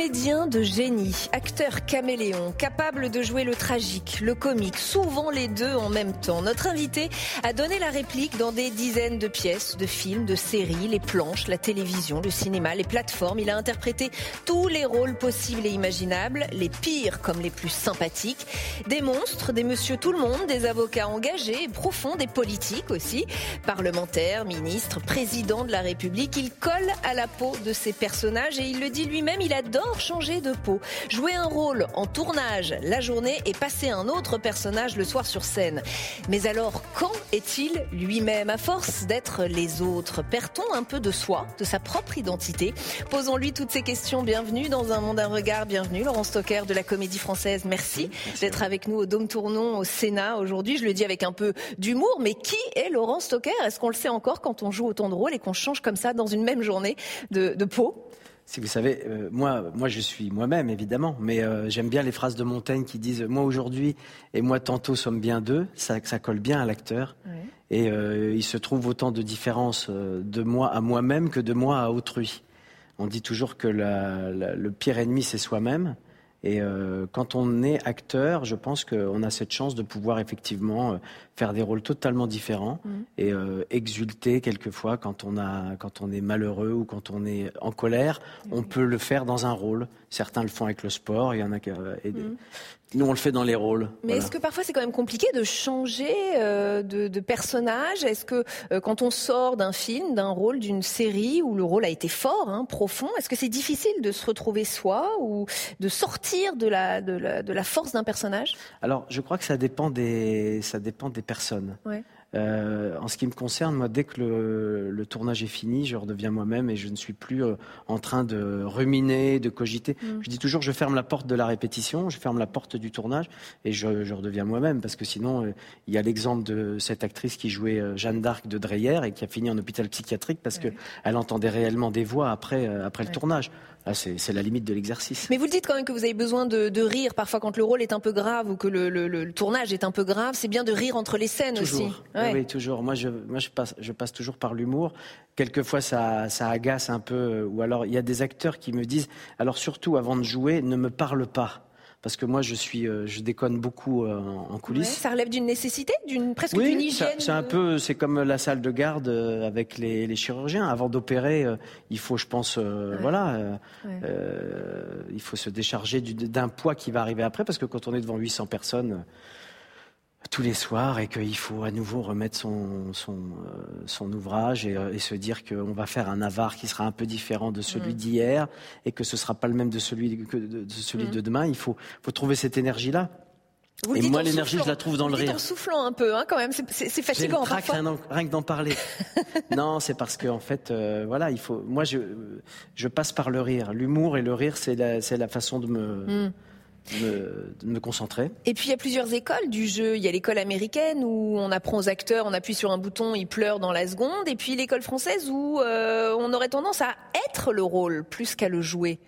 Comédien de génie, acteur caméléon, capable de jouer le tragique, le comique, souvent les deux en même temps. Notre invité a donné la réplique dans des dizaines de pièces, de films, de séries, les planches, la télévision, le cinéma, les plateformes. Il a interprété tous les rôles possibles et imaginables, les pires comme les plus sympathiques. Des monstres, des monsieur tout le monde, des avocats engagés, profonds, des politiques aussi, parlementaires, ministres, présidents de la République. Il colle à la peau de ses personnages et il le dit lui-même, il a changer de peau, jouer un rôle en tournage la journée et passer un autre personnage le soir sur scène. Mais alors, quand est-il lui-même? À force d'être les autres, perd-on un peu de soi, de sa propre identité? Posons-lui toutes ces questions. Bienvenue dans Un monde, un regard. Bienvenue, Laurent Stocker de la Comédie Française. Merci, d'être avec nous au Dôme Tournon, au Sénat aujourd'hui. Je le dis avec un peu d'humour, mais qui est Laurent Stocker? Est-ce qu'on le sait encore quand on joue autant de rôles et qu'on change comme ça dans une même journée de, de peau? Si vous savez, euh, moi, moi, je suis moi-même, évidemment, mais euh, j'aime bien les phrases de Montaigne qui disent Moi aujourd'hui et moi tantôt sommes bien deux. Ça, ça colle bien à l'acteur. Et euh, il se trouve autant de différences de moi à moi-même que de moi à autrui. On dit toujours que le pire ennemi, c'est soi-même. Et quand on est acteur, je pense qu'on a cette chance de pouvoir effectivement faire des rôles totalement différents mmh. et euh, exulter quelquefois quand on, a, quand on est malheureux ou quand on est en colère. On peut le faire dans un rôle. Certains le font avec le sport, il y en a qui. Euh, mmh. Nous, on le fait dans les rôles. Mais est-ce que parfois c'est quand même compliqué de changer euh, de, personnage? Est-ce que quand on sort d'un film, d'un rôle, d'une série où le rôle a été fort, hein, profond, est-ce que c'est difficile de se retrouver soi ou de sortir de la, de la, de la force d'un personnage? Alors, je crois que ça dépend des, ça dépend des personne. Euh, en ce qui me concerne, moi, dès que le, tournage est fini, je redeviens moi-même et je ne suis plus euh, en train de ruminer, de cogiter. Mm. Je dis toujours, je ferme la porte de la répétition, je ferme la porte du tournage et je, redeviens moi-même parce que sinon, euh, il y a l'exemple de cette actrice qui jouait Jeanne d'Arc de Dreyer et qui a fini en hôpital psychiatrique parce qu'elle entendait réellement des voix après, après le tournage. Ah, c'est la limite de l'exercice. Mais vous le dites quand même que vous avez besoin de, rire parfois quand le rôle est un peu grave ou que le, tournage est un peu grave. C'est bien de rire entre les scènes aussi. Oui, toujours. Moi, je, moi je, passe, je passe toujours par l'humour. Quelquefois, ça, ça agace un peu. Ou alors, il y a des acteurs qui me disent, alors surtout avant de jouer, ne me parle pas parce que moi je suis euh, je déconne beaucoup euh, en coulisses. ça relève d'une nécessité, d'une presque d'une hygiène. C'est un peu c'est comme la salle de garde euh, avec les, les chirurgiens. Avant d'opérer, il faut je pense voilà il faut se décharger d'un poids qui va arriver après parce que quand on est devant 800 personnes tous les soirs et qu'il faut à nouveau remettre son, son, euh, son ouvrage et, euh, et, se dire qu'on va faire un avare qui sera un peu différent de celui mm. d'hier et que ce ne sera pas le même de celui, de, celui mm. de demain. Il faut, faut trouver cette énergie-là. et moi, l'énergie, je la trouve dans le rire. en soufflant un peu, hein, quand même. C'est fatigant. J'ai rien, rien, que d'en parler. non, c'est parce que en fait, euh, voilà, il faut. Moi, je, je passe par le rire. L'humour et le rire, c'est la, la façon de me. Mm de me concentrer. Et puis il y a plusieurs écoles du jeu. Il y a l'école américaine où on apprend aux acteurs, on appuie sur un bouton, ils pleurent dans la seconde. Et puis l'école française où euh, on aurait tendance à être le rôle plus qu'à le jouer.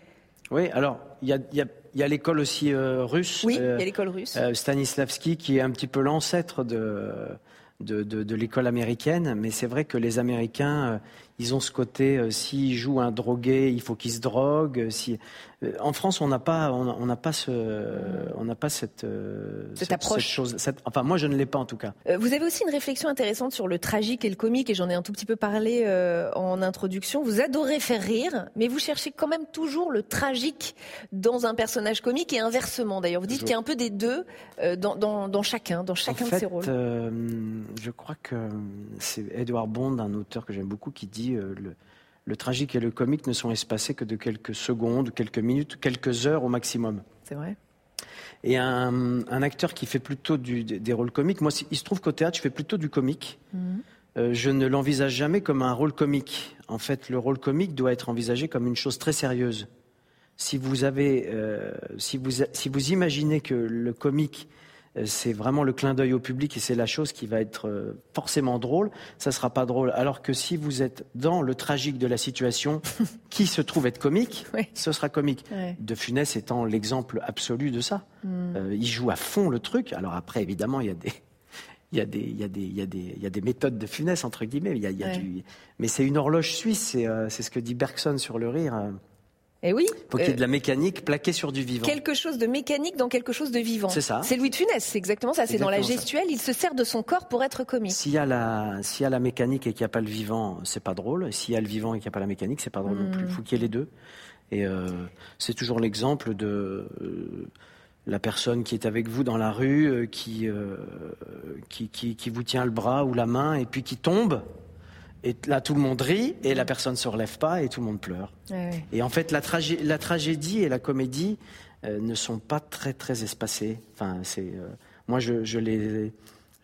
Oui, alors il y a, y a l'école aussi euh, russe. Oui, il y a euh, l'école russe. Stanislavski, qui est un petit peu l'ancêtre de, de, de, l'école américaine. Mais c'est vrai que les Américains, ils ont ce côté, euh, s'ils jouent un drogué, il faut qu'ils se droguent. Si, euh, en France, on n'a pas, on n'a pas ce, on n'a pas cette, euh, cette, approche. chose. enfin, moi, je ne l'ai pas en tout cas. vous avez aussi une réflexion intéressante sur le tragique et le comique, et j'en ai un tout petit peu parlé en introduction. Vous adorez faire rire, mais vous cherchez quand même toujours le tragique dans un personnage comique et inversement. D'ailleurs, vous dites qu'il y a un peu des deux dans, dans, dans, chacun, dans chacun de ces rôles. je crois que c'est Edward Bond, un auteur que j'aime beaucoup, qui dit le le tragique et le comique ne sont espacés que de quelques secondes, quelques minutes, quelques heures au maximum. C'est vrai. Et un, acteur qui fait plutôt des rôles comiques, moi, il se trouve qu'au théâtre, je fais plutôt du comique. Mhm. Euh, je ne l'envisage jamais comme un rôle comique. En fait, le rôle comique doit être envisagé comme une chose très sérieuse. Si vous avez, euh, si vous, si vous imaginez que le comique euh, c'est vraiment le clin d'œil au public et c'est la chose qui va être euh, forcément drôle. Ça sera pas drôle. Alors que si vous êtes dans le tragique de la situation, qui se trouve être comique, ce sera comique. De Funès étant l'exemple absolu de ça. Hmm. Euh, il joue à fond le truc. Alors après, évidemment, il y a des il y a des, il y a des, il y a des, il y a des méthodes de funès entre guillemets. Il y a, il y a du, mais c'est une horloge suisse. C'est, c'est ce que dit Bergson sur le rire. Et eh oui. Faut qu'il y ait de la mécanique plaquée sur du vivant. Quelque chose de mécanique dans quelque chose de vivant. C'est ça. C'est Louis de Funès, c'est exactement ça. C'est dans la gestuelle, il se sert de son corps pour être comique. S'il y a la, s'il y a la mécanique et qu'il n'y a pas le vivant, c'est pas drôle. S'il y a le vivant et qu'il n'y a pas la mécanique, c'est pas drôle non plus. Hmm. faut qu'il y ait les deux. Et euh, c'est toujours l'exemple de euh, la personne qui est avec vous dans la rue, euh, qui, euh, qui, qui, qui vous tient le bras ou la main et puis qui tombe et là, tout le monde rit et la personne se relève pas et tout le monde pleure. Et en fait, la, la, tragédie et la comédie euh, ne sont pas très très espacées. Enfin, c'est euh, moi, je, je, les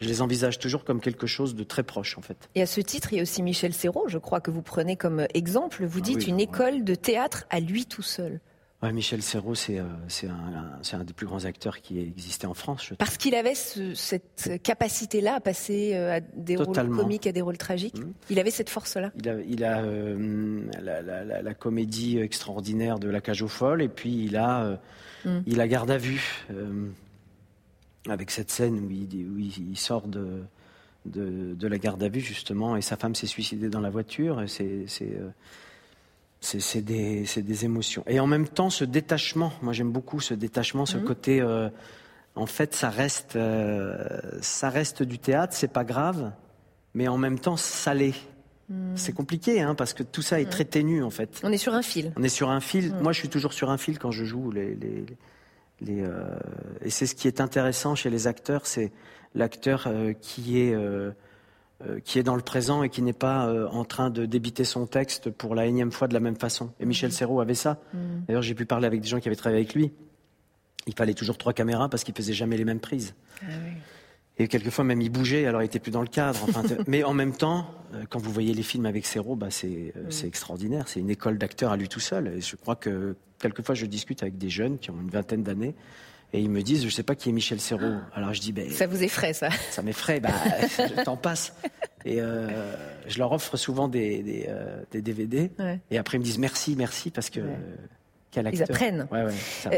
je les envisage toujours comme quelque chose de très proche, en fait. Et à ce titre, il y a aussi Michel Serrault, je crois que vous prenez comme exemple. Vous ah dites une école de théâtre à lui tout seul. Michel Serrault, c'est euh, un, un, des plus grands acteurs qui existait en France. Parce qu'il avait cette capacité-là à passer euh, à des rôles comiques, à des rôles tragiques. Mmh. Il avait cette force-là. Il a, euh, la, comédie extraordinaire de La Cage aux Folles, et puis il a, mmh. il a Garde à vue, avec cette scène où il, sort de, de, la garde à vue, justement, et sa femme s'est suicidée dans la voiture. C'est c'est des, des, émotions. Et en même temps, ce détachement, moi j'aime beaucoup ce détachement, ce mhm. côté, euh, en fait, ça reste, euh, ça reste du théâtre, c'est pas grave, mais en même temps, ça l'est. Mhm. C'est compliqué, hein, parce que tout ça est mhm. très ténu, en fait. On est sur un fil. On est sur un fil. Moi, je suis toujours sur un fil quand je joue. Les, les, les euh, et c'est ce qui est intéressant chez les acteurs, c'est l'acteur qui est qui est dans le présent et qui n'est pas euh, en train de débiter son texte pour la énième fois de la même façon. Et Michel mm. Serrault avait ça. Mm. D'ailleurs, j'ai pu parler avec des gens qui avaient travaillé avec lui. Il fallait toujours trois caméras parce qu'il faisait jamais les mêmes prises. Ah et quelquefois même il bougeait, alors il était plus dans le cadre. mais en même temps, euh, quand vous voyez les films avec Serrault, bah, c'est extraordinaire. C'est une école d'acteurs à lui tout seul. Et je crois que quelquefois je discute avec des jeunes qui ont une vingtaine d'années et ils me disent, je ne sais pas qui est Michel Serrault. Alors je dis, ben, ça vous effraie ça Ça m'effraie, bah, le temps passe. Et euh, je leur offre souvent des, des, euh, des DVD. Et après ils me disent merci, merci parce que ils apprennent. Euh,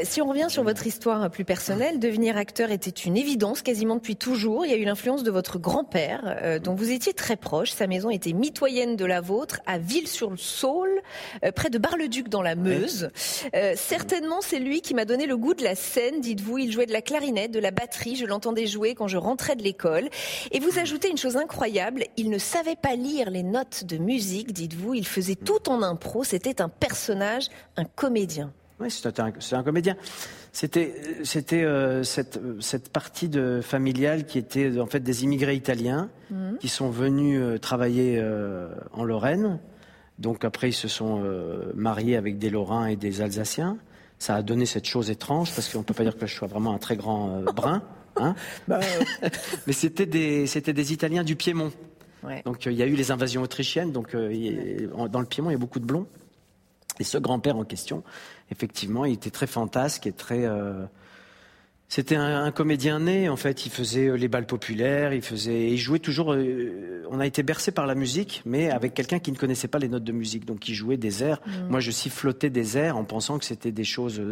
si on revient sur votre histoire plus personnelle, devenir acteur était une évidence quasiment depuis toujours. Il y a eu l'influence de votre grand-père, euh, dont vous étiez très proche. Sa maison était mitoyenne de la vôtre, à Ville-sur-le-Saule, euh, près de Bar-le-Duc dans la Meuse. certainement, c'est lui qui m'a donné le goût de la scène. Dites-vous, il jouait de la clarinette, de la batterie. Je l'entendais jouer quand je rentrais de l'école. Et vous ajoutez une chose incroyable. Il ne savait pas lire les notes de musique. Dites-vous, il faisait tout en impro. C'était un personnage, un comédien. Oui, c'est un, comédien. C'était, c'était euh, cette, cette, partie de familiale qui était en fait des immigrés italiens mhm. qui sont venus euh, travailler euh, en Lorraine. Donc après, ils se sont mariés avec des Lorrains et des Alsaciens. Ça a donné cette chose étrange parce qu'on ne peut pas dire que je sois vraiment un très grand brun. Hein bah, Mais c'était des, c'était des Italiens du Piémont. Donc il y a eu les invasions autrichiennes. Donc dans le Piémont, il y a beaucoup de blonds. Et ce grand-père en question, effectivement, il était très fantasque et très. Euh, c'était un, comédien né, en fait. Il faisait euh, les balles populaires, il faisait, il jouait toujours. Euh, on a été bercé par la musique, mais avec quelqu'un qui ne connaissait pas les notes de musique, donc il jouait des airs. Mm. Moi, je sifflotais des airs en pensant que c'était des choses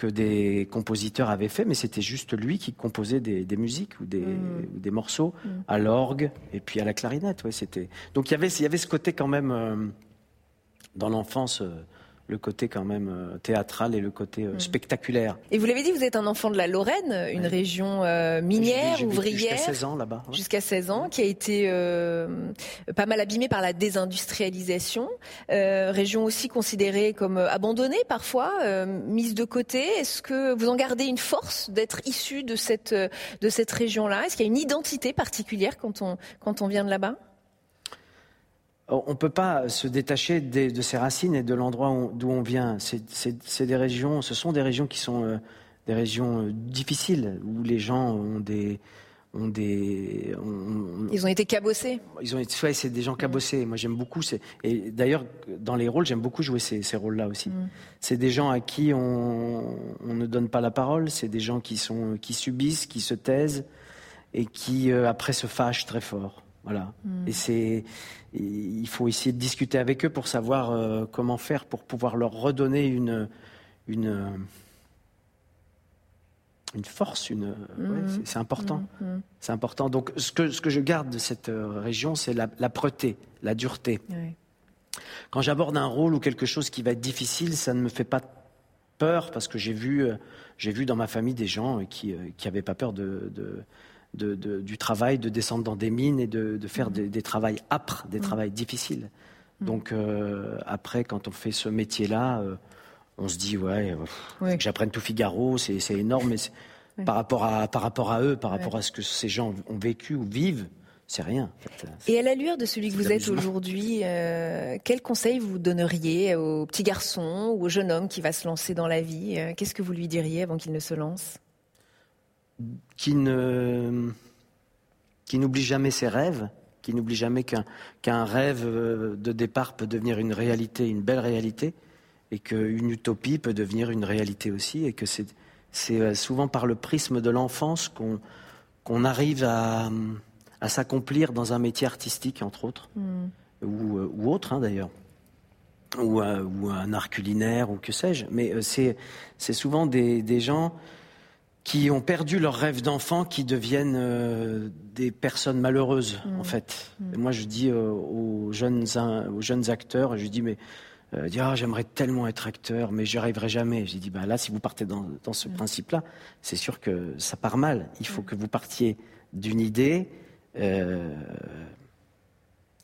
que des compositeurs avaient fait, mais c'était juste lui qui composait des, musiques ou des, mm. morceaux mm. à l'orgue et puis à la clarinette. Ouais, c'était. Donc il y avait, il y avait ce côté quand même euh, dans l'enfance. Euh, le côté quand même euh, théâtral et le côté euh, mm. spectaculaire. Et vous l'avez dit, vous êtes un enfant de la Lorraine, une région euh, minière, ouvrière. Jusqu'à 16 ans là-bas. Jusqu'à 16 ans, qui a été pas mal abîmée par la désindustrialisation. région aussi considérée comme abandonnée parfois, mise de côté. Est-ce que vous en gardez une force d'être issu de cette, de cette région-là? Est-ce qu'il y a une identité particulière quand on, quand on vient de là-bas? On ne peut pas se détacher de ses racines et de l'endroit d'où on vient. C'est des régions, ce sont des régions qui sont euh, des régions euh, difficiles où les gens ont des ont des ils ont été cabossés. Ils ont été, c'est des gens cabossés. Moi, j'aime beaucoup. Et d'ailleurs, dans les rôles, j'aime beaucoup jouer ces, rôles-là aussi. Mm. C'est des gens à qui on, ne donne pas la parole. C'est des gens qui sont qui subissent, qui se taisent et qui euh, après se fâchent très fort. Voilà. Hmm. Et c'est, il faut essayer de discuter avec eux pour savoir euh, comment faire pour pouvoir leur redonner une, une, une force. Une, hmm. c'est important. Hmm. C'est important. Donc, ce que, ce que je garde de cette euh, région, c'est la, la la dureté. Quand j'aborde un rôle ou quelque chose qui va être difficile, ça ne me fait pas peur parce que j'ai vu, euh, j'ai vu dans ma famille des gens qui n'avaient pas peur de du travail, de descendre dans des mines et de, faire mm. des, travails âpres, des mm. travails difficiles. Mm. Donc euh, après, quand on fait ce métier-là, euh, on se dit ouais, euh, que j'apprenne tout Figaro, c'est énorme, mais par rapport à par rapport à eux, par rapport à ce que ces gens ont vécu ou vivent, c'est rien. Et à la lueur de celui que vous êtes aujourd'hui, quel conseil vous donneriez au petit garçon ou au jeune homme qui va se lancer dans la vie Qu'est-ce que vous lui diriez avant qu'il ne se lance? Qui ne qui n'oublie jamais ses rêves, qui n'oublie jamais qu'un rêve euh, de départ peut devenir une réalité, une belle réalité, et qu'une utopie peut devenir une réalité aussi, et que c'est euh, souvent par le prisme de l'enfance qu'on qu'on arrive à, à s'accomplir dans un métier artistique, entre autres, hmm. ou, euh, ou, autre hein, d'ailleurs, ou, ou, un art culinaire, ou que sais-je. Mais c'est souvent des, des gens qui ont perdu leur rêve d'enfant, qui deviennent euh, des personnes malheureuses, en mm. fait. Mm. Et moi, je dis euh, aux, jeunes, aux jeunes acteurs, je dis, mais euh, ah, j'aimerais tellement être acteur, mais j'y arriverai jamais. J'ai dit, bah, là, si vous partez dans, dans ce mm. principe-là, c'est sûr que ça part mal. Il faut que vous partiez d'une idée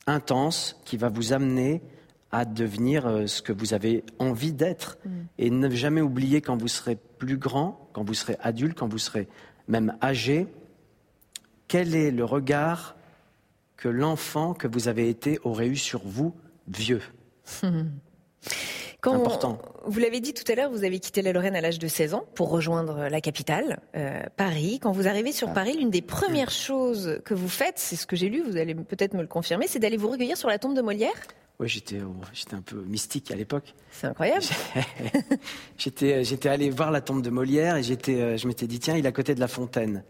intense qui va vous amener à devenir euh, ce que vous avez envie d'être. Mm. Et ne jamais oublier quand vous serez plus grand, quand vous serez adulte, quand vous serez même âgé, quel est le regard que l'enfant que vous avez été aurait eu sur vous, vieux? Quand important. vous l'avez dit tout à l'heure, vous avez quitté la Lorraine à l'âge de 16 ans pour rejoindre la capitale, euh, Paris. Quand vous arrivez sur ah. Paris, l'une des premières choses que vous faites, c'est ce que j'ai lu, vous allez peut-être me le confirmer, c'est d'aller vous recueillir sur la tombe de Molière? Oui, j'étais, j'étais un peu mystique à l'époque. C'est incroyable. j'étais, j'étais allé voir la tombe de Molière et j'étais, euh, je m'étais dit tiens, il est à côté de la fontaine.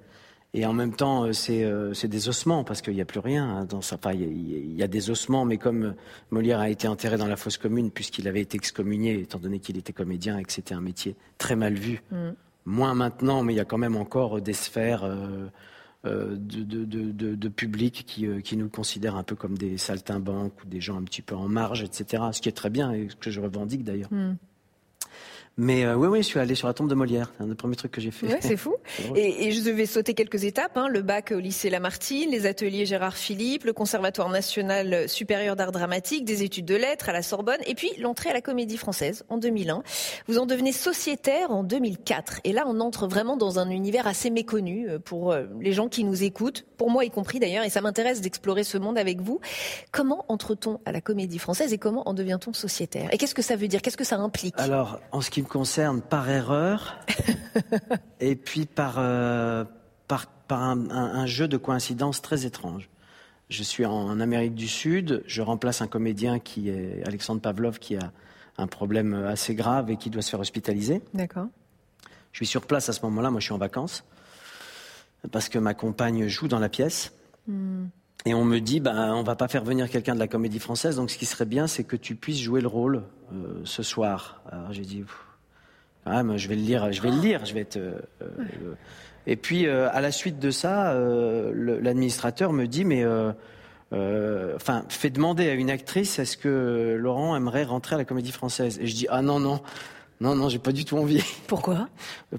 Et en même temps, euh, c'est, euh, c'est des ossements parce qu'il n'y a plus rien hein, dans sa. Enfin, il y, a des ossements, mais comme Molière a été enterré dans la fosse commune puisqu'il avait été excommunié, étant donné qu'il était comédien et que c'était un métier très mal vu. Mm. Moins maintenant, mais il y a quand même encore des sphères. Euh, de, de, de, public qui, euh, qui, nous considère un peu comme des saltimbanques ou des gens un petit peu en marge, etc. Ce qui est très bien et que je revendique d'ailleurs. Hmm. Mais euh, oui, oui, je suis allé sur la tombe de Molière. C'est un des premiers trucs que j'ai fait. Ouais, c'est fou. et, et, je devais sauter quelques étapes. Hein, le bac au lycée Lamartine, les ateliers Gérard Philippe, le Conservatoire national supérieur d'art dramatique, des études de lettres à la Sorbonne, et puis l'entrée à la Comédie Française en 2001. Vous en devenez sociétaire en 2004. Et là, on entre vraiment dans un univers assez méconnu euh, pour euh, les gens qui nous écoutent, pour moi y compris d'ailleurs. Et ça m'intéresse d'explorer ce monde avec vous. Comment entre-t-on à la Comédie Française et comment en devient-on sociétaire? Et qu'est-ce que ça veut dire? Qu'est-ce que ça implique? Alors, en ce qui concerne par erreur et puis par, euh, par, par un, jeu de coïncidences très étrange. Je suis en, Amérique du Sud, je remplace un comédien qui est Alexandre Pavlov qui a un problème assez grave et qui doit se faire hospitaliser. D'accord. Je suis sur place à ce moment-là, moi je suis en vacances parce que ma compagne joue dans la pièce. Hmm. Et on me dit, ben, on va pas faire venir quelqu'un de la comédie française, donc ce qui serait bien, c'est que tu puisses jouer le rôle euh, ce soir. Alors j'ai dit, Ah, mais je vais le lire, je vais le lire, je vais être. et puis à la suite de ça, l'administrateur me dit mais enfin, fait demander à une actrice est-ce que Laurent aimerait rentrer à la Comédie Française? Et je dis ah non non. Non, non, j'ai pas du tout envie. Pourquoi?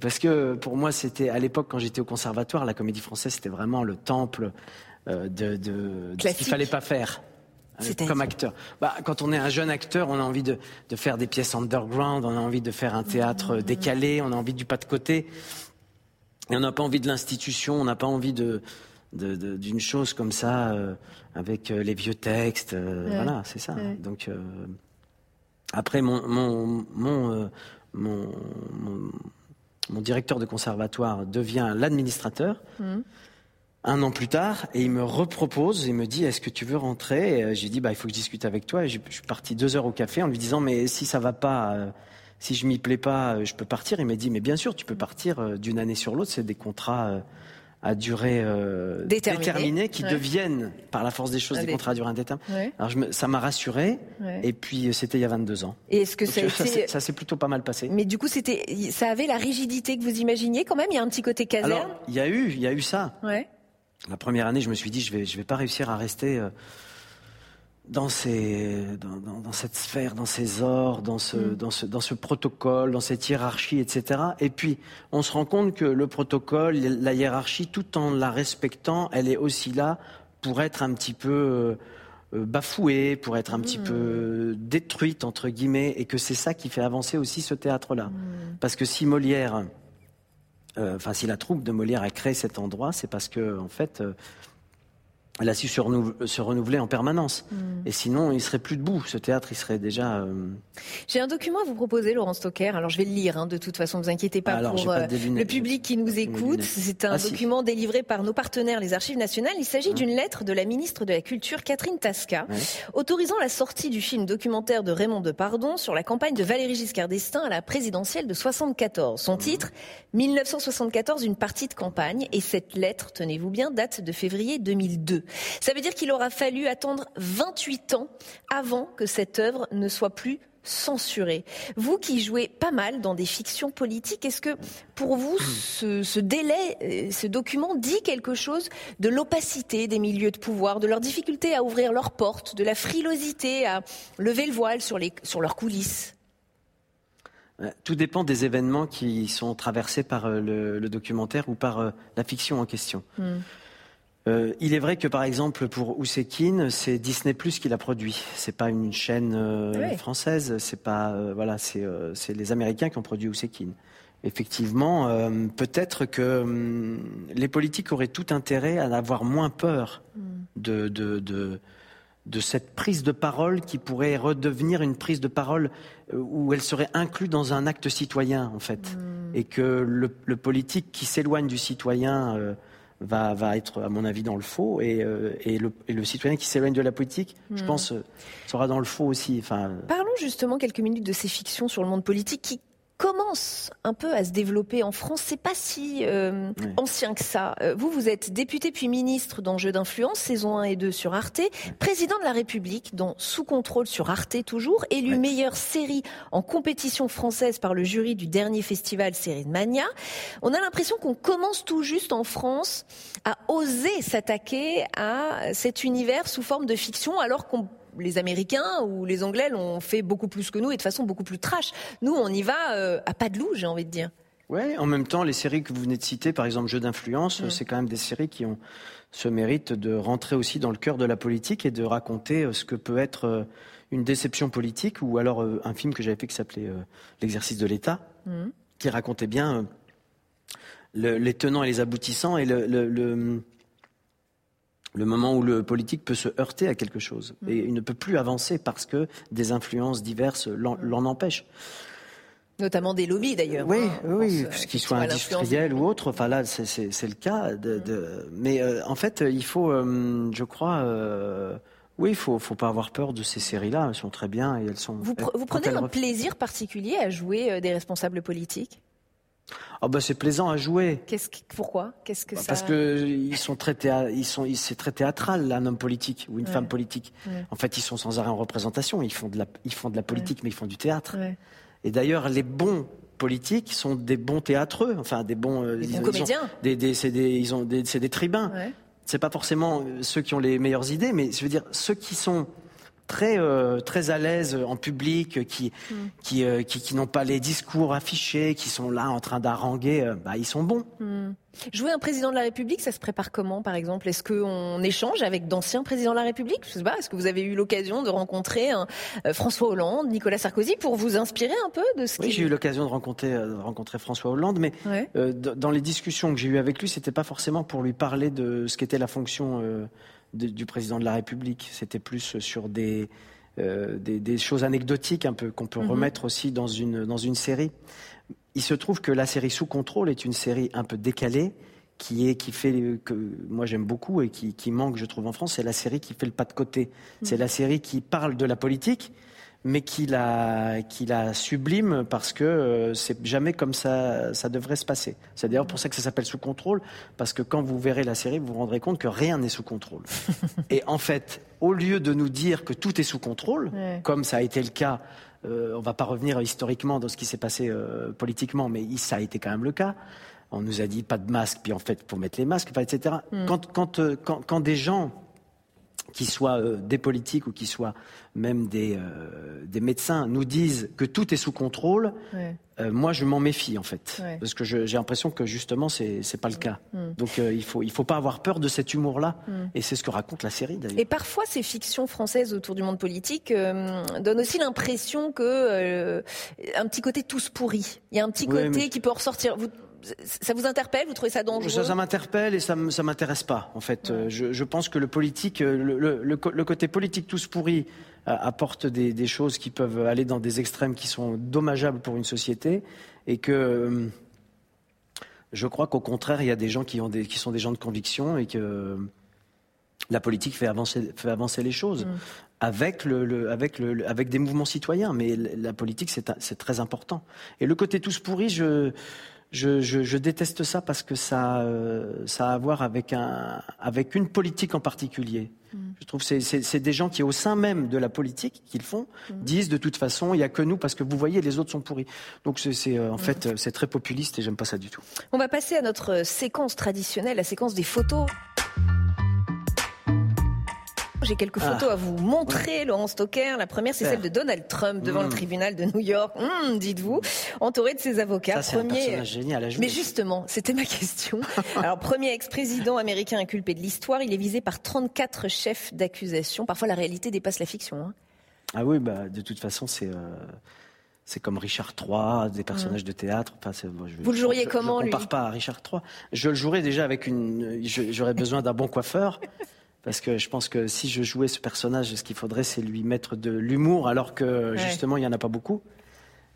Parce que pour moi, c'était à l'époque quand j'étais au conservatoire, la comédie française, c'était vraiment le temple de, de, ce qu'il fallait pas faire comme acteur. Bah, quand on est un jeune acteur, on a envie de, de, faire des pièces underground, on a envie de faire un théâtre mmh. décalé, on a envie du pas de côté. Et on n'a pas envie de l'institution, on n'a pas envie de, d'une chose comme ça euh, avec euh, les vieux textes. Euh, voilà, c'est ça. Donc après mon mon mon, mon mon, directeur de conservatoire devient l'administrateur. Mmh un an plus tard et il me repropose, il me dit est-ce que tu veux rentrer? Euh, J'ai dit bah il faut que je discute avec toi et je suis parti deux heures au café en lui disant mais si ça va pas, euh, si je m'y plais pas, euh, je peux partir. Il m'a dit mais bien sûr tu peux partir d'une année sur l'autre, c'est des contrats à durée déterminée qui deviennent par la force des choses des contrats à durée indéterminée. Alors ça m'a rassuré et puis c'était il y a 22 ans. Et est-ce que ça, s'est plutôt pas mal passé Mais du coup c'était ça avait la rigidité que vous imaginiez quand même? Il y a un petit côté caserne? Alors il y a eu il y a eu ça. Ouais la première année, je me suis dit, je vais, je vais pas réussir à rester euh, dans, ces, dans, dans, cette sphère, dans ces ordres, dans ce, mm. dans, ce, dans ce protocole, dans cette hiérarchie, etc. Et puis, on se rend compte que le protocole, la hiérarchie, tout en la respectant, elle est aussi là pour être un petit peu euh, bafouée, pour être un petit mm. peu détruite, entre guillemets, et que c'est ça qui fait avancer aussi ce théâtre-là. Mm. Parce que si Molière enfin, si la troupe de Molière a créé cet endroit, c'est parce que, en fait, euh, elle a su se, renouveler en permanence. Hmm. Et sinon, il serait plus debout. Ce théâtre, il serait déjà. Euh, J'ai un document à vous proposer, Laurent Stocker. Alors, je vais le lire. Hein, de toute façon, ne vous inquiétez pas pour euh, le public qui nous écoute. C'est un ah, document délivré par nos partenaires, les Archives nationales. Il s'agit d'une lettre de la ministre de la Culture, Catherine Tasca, autorisant la sortie du film documentaire de Raymond Depardon sur la campagne de Valéry Giscard d'Estaing à la présidentielle de 74. Son titre, 1974, une partie de campagne. Et cette lettre, tenez-vous bien, date de février 2002. Ça veut dire qu'il aura fallu attendre 28 ans avant que cette œuvre ne soit plus censurée. Vous qui jouez pas mal dans des fictions politiques, est-ce que pour vous ce, délai, euh, ce document dit quelque chose de l'opacité des milieux de pouvoir, de leur difficulté à ouvrir leurs portes, de la frilosité à lever le voile sur, les, sur leurs coulisses? Euh, tout dépend des événements qui sont traversés par euh, le, documentaire ou par la fiction en question. Hmm. Euh, il est vrai que par exemple pour Oussekine, c'est Disney Plus qui l'a produit. C'est pas une chaîne euh, française. C'est pas euh, voilà, c'est les Américains qui ont produit Oussekine. Effectivement, peut-être que hum, les politiques auraient tout intérêt à avoir moins peur mm. de, de, de, cette prise de parole qui pourrait redevenir une prise de parole où elle serait inclue dans un acte citoyen en fait, mm. et que le, le politique qui s'éloigne du citoyen va, va être, à mon avis, dans le faux. Et, euh, et, le, et le, citoyen qui s'éloigne de la politique, je hmm. pense, euh, sera dans le faux aussi. Enfin, Parlons justement quelques minutes de ces fictions sur le monde politique qui commence un peu à se développer en France. C'est pas si euh, ancien que ça. Euh, vous, vous êtes député puis ministre dans Jeux d'influence, saison 1 et 2 sur Arte, président de la République dans Sous contrôle sur Arte toujours, élu meilleure série en compétition française par le jury du dernier festival Série de Mania. On a l'impression qu'on commence tout juste en France à oser s'attaquer à cet univers sous forme de fiction alors qu'on les Américains ou les Anglais l'ont fait beaucoup plus que nous et de façon beaucoup plus trash. Nous, on y va euh, à pas de loup, j'ai envie de dire. Oui, en même temps, les séries que vous venez de citer, par exemple Jeux d'influence, mm. c'est quand même des séries qui ont ce mérite de rentrer aussi dans le cœur de la politique et de raconter euh, ce que peut être euh, une déception politique ou alors un film que j'avais fait qui s'appelait L'exercice de l'État, mm. qui racontait bien les tenants et les aboutissants et le le moment où le politique peut se heurter à quelque chose. Mm. Et il ne peut plus avancer parce que des influences diverses l'en empêchent. Notamment des lobbies d'ailleurs. Oui, hein, oui, qu'ils soient industriels ou autres. Enfin là, c'est le cas. De, mm. Mais euh, en fait, il faut, euh, je crois, euh, oui, il faut, faut pas avoir peur de ces séries-là. Elles sont très bien et elles sont. Vous, vous prenez un plaisir particulier à jouer des responsables politiques? Ah bah c'est plaisant à jouer. Qu'est-ce pourquoi? Qu'est-ce que bah, ça Parce que ils sont très ils sont c'est très théâtral un homme politique ou une femme politique. En fait, ils sont sans arrêt en représentation, ils font de la ils font de la politique mais ils font du théâtre. Et d'ailleurs les bons politiques sont des bons théâtreux, enfin des bons, des bons comédiens. des, c'est des, ils ont des, c'est des tribuns. C'est pas forcément ceux qui ont les meilleures idées, mais je veux dire ceux qui sont très euh, très à l'aise en public, qui mm. qui, euh, qui, qui n'ont pas les discours affichés, qui sont là en train d'haranguer, euh, bah, ils sont bons. Mm. Jouer un président de la République, ça se prépare comment, par exemple? Est-ce qu'on échange avec d'anciens présidents de la République? Je sais pas. Est-ce que vous avez eu l'occasion de rencontrer François Hollande, Nicolas Sarkozy, pour vous inspirer un peu de ce Oui, j'ai eu l'occasion de rencontrer, de rencontrer François Hollande, mais dans les discussions que j'ai eues avec lui, c'était pas forcément pour lui parler de ce qu'était la fonction du président de la République. C'était plus sur des, euh, des, choses anecdotiques un peu qu'on peut mhm. remettre aussi dans une, dans une série. Il se trouve que la série Sous contrôle est une série un peu décalée qui est qui fait que moi j'aime beaucoup et qui, qui, manque je trouve en France c'est la série qui fait le pas de côté c'est mhm. la série qui parle de la politique mais qui la, qui la sublime parce que euh, c'est jamais comme ça, ça devrait se passer. C'est d'ailleurs pour ça que ça s'appelle sous contrôle, parce que quand vous verrez la série, vous vous rendrez compte que rien n'est sous contrôle. Et en fait, au lieu de nous dire que tout est sous contrôle, comme ça a été le cas, euh, on va pas revenir historiquement dans ce qui s'est passé euh, politiquement, mais ça a été quand même le cas. On nous a dit pas de masque, puis en fait, pour mettre les masques, etc. Mm. Quand, quand, euh, quand, quand des gens qui soient euh, des politiques ou qui soient même des, euh, des médecins, nous disent que tout est sous contrôle, euh, moi je m'en méfie en fait. Parce que j'ai l'impression que justement c'est n'est pas le cas. Mm. Donc il faut il faut pas avoir peur de cet humour-là. Mm. Et c'est ce que raconte la série d'ailleurs. Et parfois ces fictions françaises autour du monde politique donnent aussi l'impression que un petit côté tous pourris. Il y a un petit côté qui peut ressortir. Vous, ça vous interpelle Vous trouvez ça dangereux? Ça, m'interpelle et ça ne m'intéresse pas. En fait, euh, je, pense que le politique, euh, le, côté politique tous pourri euh, apporte des, choses qui peuvent aller dans des extrêmes qui sont dommageables pour une société et que je crois qu'au contraire, il y a des gens qui, ont qui sont des gens de conviction et que la politique fait avancer, fait avancer les choses. Mm. Avec, le, avec, le, avec des mouvements citoyens, mais la politique, c'est très important. Et le côté tous pourri, je, je, je, je, déteste ça parce que ça, euh, ça a à voir avec, un, avec une politique en particulier. Mm. Je trouve que c'est des gens qui, au sein même de la politique qu'ils font, mm. disent de toute façon, il n'y a que nous parce que vous voyez, les autres sont pourris. Donc c'est euh, en mm. fait, euh, c'est très populiste et j'aime pas ça du tout. On va passer à notre séquence traditionnelle, la séquence des photos. J'ai quelques ah. photos à vous montrer, Laurent Stoker. La première, c'est celle de Donald Trump devant le hmm. tribunal de New York, hmm, dites-vous, entouré de ses avocats. Ça, premier... un génial à jouer. Mais justement, c'était ma question. Alors, premier ex-président américain inculpé de l'histoire, il est visé par 34 chefs d'accusation. Parfois, la réalité dépasse la fiction. Hein. Ah oui, bah, de toute façon, c'est... Euh, c'est comme Richard III, des personnages hmm. de théâtre. Enfin, Vous le joueriez comment, lui Je ne compare pas à Richard III. Je le jouerais déjà avec une. J'aurais besoin d'un bon coiffeur. Parce que je pense que si je jouais ce personnage, ce qu'il faudrait, c'est lui mettre de l'humour, alors que justement, il n'y en a pas beaucoup.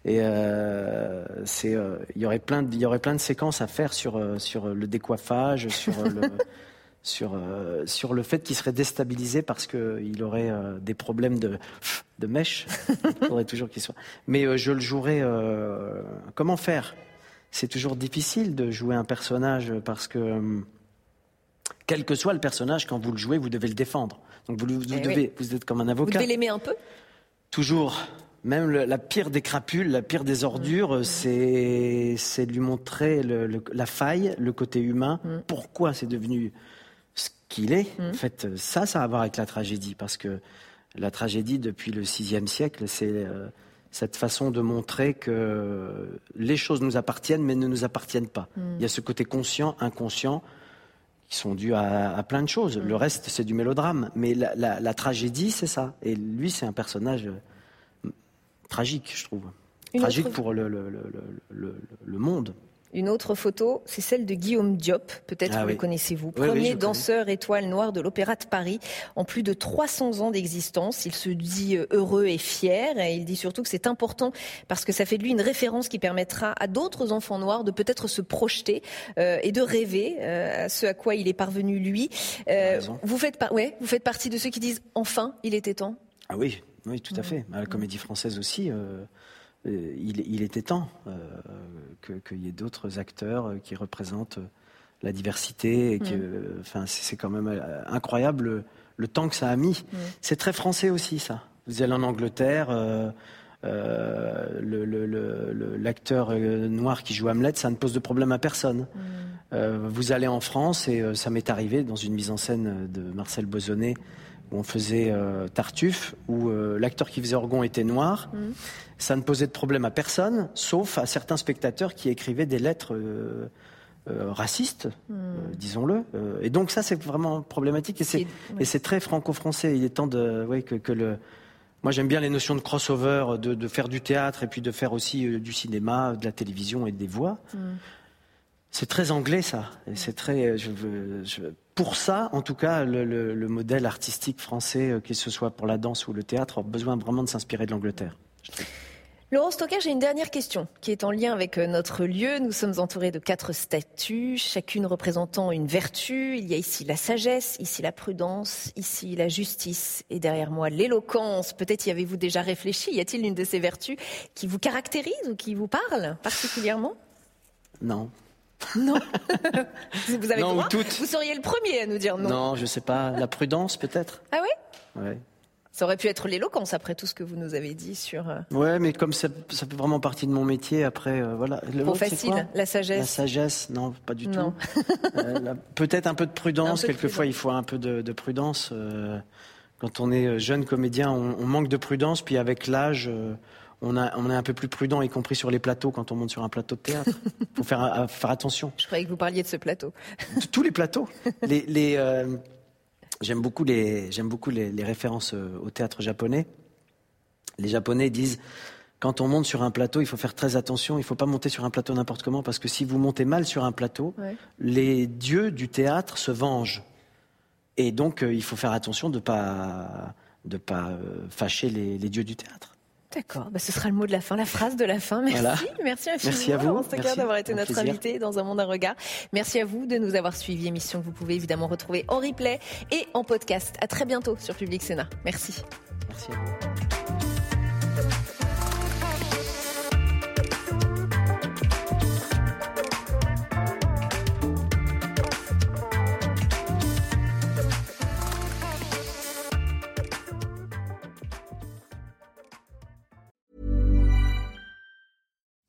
Et euh, c'est, euh, il y aurait plein de, il y aurait plein de séquences à faire sur euh, sur le décoiffage, sur le sur sur le fait qu'il serait déstabilisé parce qu'il aurait des problèmes de de mèche. il faudrait toujours qu'il soit. Mais je le jouerais. comment faire? C'est toujours difficile de jouer un personnage parce que quel que soit le personnage, quand vous le jouez, vous devez le défendre. Donc vous, eh devez, vous êtes comme un avocat. Vous devez l'aimer un peu Toujours. Même la pire des crapules, la pire des ordures, mm. c'est c'est lui montrer la faille, le côté humain, mm. pourquoi c'est devenu ce qu'il est? Mm. En fait, ça, ça a à voir avec la tragédie, parce que la tragédie, depuis le VIe siècle, c'est euh, cette façon de montrer que les choses nous appartiennent, mais ne nous appartiennent pas. Il y a ce côté conscient, inconscient, qui sont dus à, plein de choses. Le reste, c'est du mélodrame. Mais la, tragédie, c'est ça. Et lui, c'est un personnage euh, tragique, je trouve. tragique pour le, le monde. Une autre photo, c'est celle de Guillaume Diop, peut-être ah que le connaissez-vous. Premier danseur étoile noire de l'Opéra de Paris, en plus de 300 ans d'existence. Il se dit euh, heureux et fier, et il dit surtout que c'est important parce que ça fait de lui une référence qui permettra à d'autres enfants noirs de peut-être se projeter euh, et de rêver euh, à ce à quoi il est parvenu lui. vous, faites ouais, vous faites partie de ceux qui disent enfin, il était temps Ah oui, oui, tout à fait. À la comédie française aussi. Euh, il, était temps euh, qu'il y ait d'autres acteurs euh, qui représentent la diversité. Et que, mm. enfin, c'est quand même incroyable le, temps que ça a mis. Mm. C'est très français aussi, ça. Vous allez en Angleterre. l'acteur noir qui joue Hamlet, ça ne pose de problème à personne. Mm. vous allez en France et ça m'est arrivé dans une mise en scène de Marcel Bozonnet où on faisait Tartuffe, où l'acteur qui faisait Orgon était noir. Mm. Ça ne posait de problème à personne, sauf à certains spectateurs qui écrivaient des lettres euh, raciste, hmm. euh, disons-le. Euh, et donc ça, c'est vraiment problématique et c'est très franco-français. Il est temps de, que, que le. Moi, j'aime bien les notions de crossover, de, de, faire du théâtre et puis de faire aussi du cinéma, de la télévision et des voix. Hmm. C'est très anglais, ça. Et c'est très. Je veux, je, pour ça, en tout cas, le, le, le modèle artistique français, que ce soit pour la danse ou le théâtre, a besoin vraiment de s'inspirer de l'Angleterre. Laurent Stocker, j'ai une dernière question qui est en lien avec euh, notre lieu. Nous sommes entourés de quatre statues, chacune représentant une vertu. Il y a ici la sagesse, ici la prudence, ici la justice et derrière moi l'éloquence. Peut-être y avez-vous déjà réfléchi. Y a-t-il une de ces vertus qui vous caractérise ou qui vous parle particulièrement? Non. Non. vous avez non, toutes. Vous seriez le premier à nous dire non. Non, je sais pas. La prudence peut-être. Ah oui Ouais. Ça aurait pu être l'éloquence après tout ce que vous nous avez dit sur. Euh, ouais, mais comme ça, ça fait vraiment partie de mon métier, après, euh, voilà. Trop facile, la sagesse. La sagesse, non, pas du tout. Euh, peut-être un peu de prudence. Quelquefois, il faut un peu de, prudence. quand on est jeune comédien, on, manque de prudence, puis avec l'âge. On, a, on, est un peu plus prudent, y compris sur les plateaux, quand on monte sur un plateau de théâtre. Il faut faire, faire attention. Je croyais que vous parliez de ce plateau. Tous les plateaux. Les, les, J'aime beaucoup les, j'aime beaucoup les, références euh, au théâtre japonais. Les Japonais disent quand on monte sur un plateau, il faut faire très attention. Il ne faut pas monter sur un plateau n'importe comment parce que si vous montez mal sur un plateau, les dieux du théâtre se vengent. Et donc, euh, il faut faire attention de pas de pas euh, fâcher les, dieux du théâtre. D'accord, bah, ce sera le mot de la fin, la phrase de la fin. Merci, merci infiniment. Merci à vous. d'avoir été notre invité dans un monde un regard. Merci à vous de nous avoir suivi. Émission que vous pouvez évidemment retrouver en replay et en podcast. À très bientôt sur Public Sénat. Merci. Merci à vous.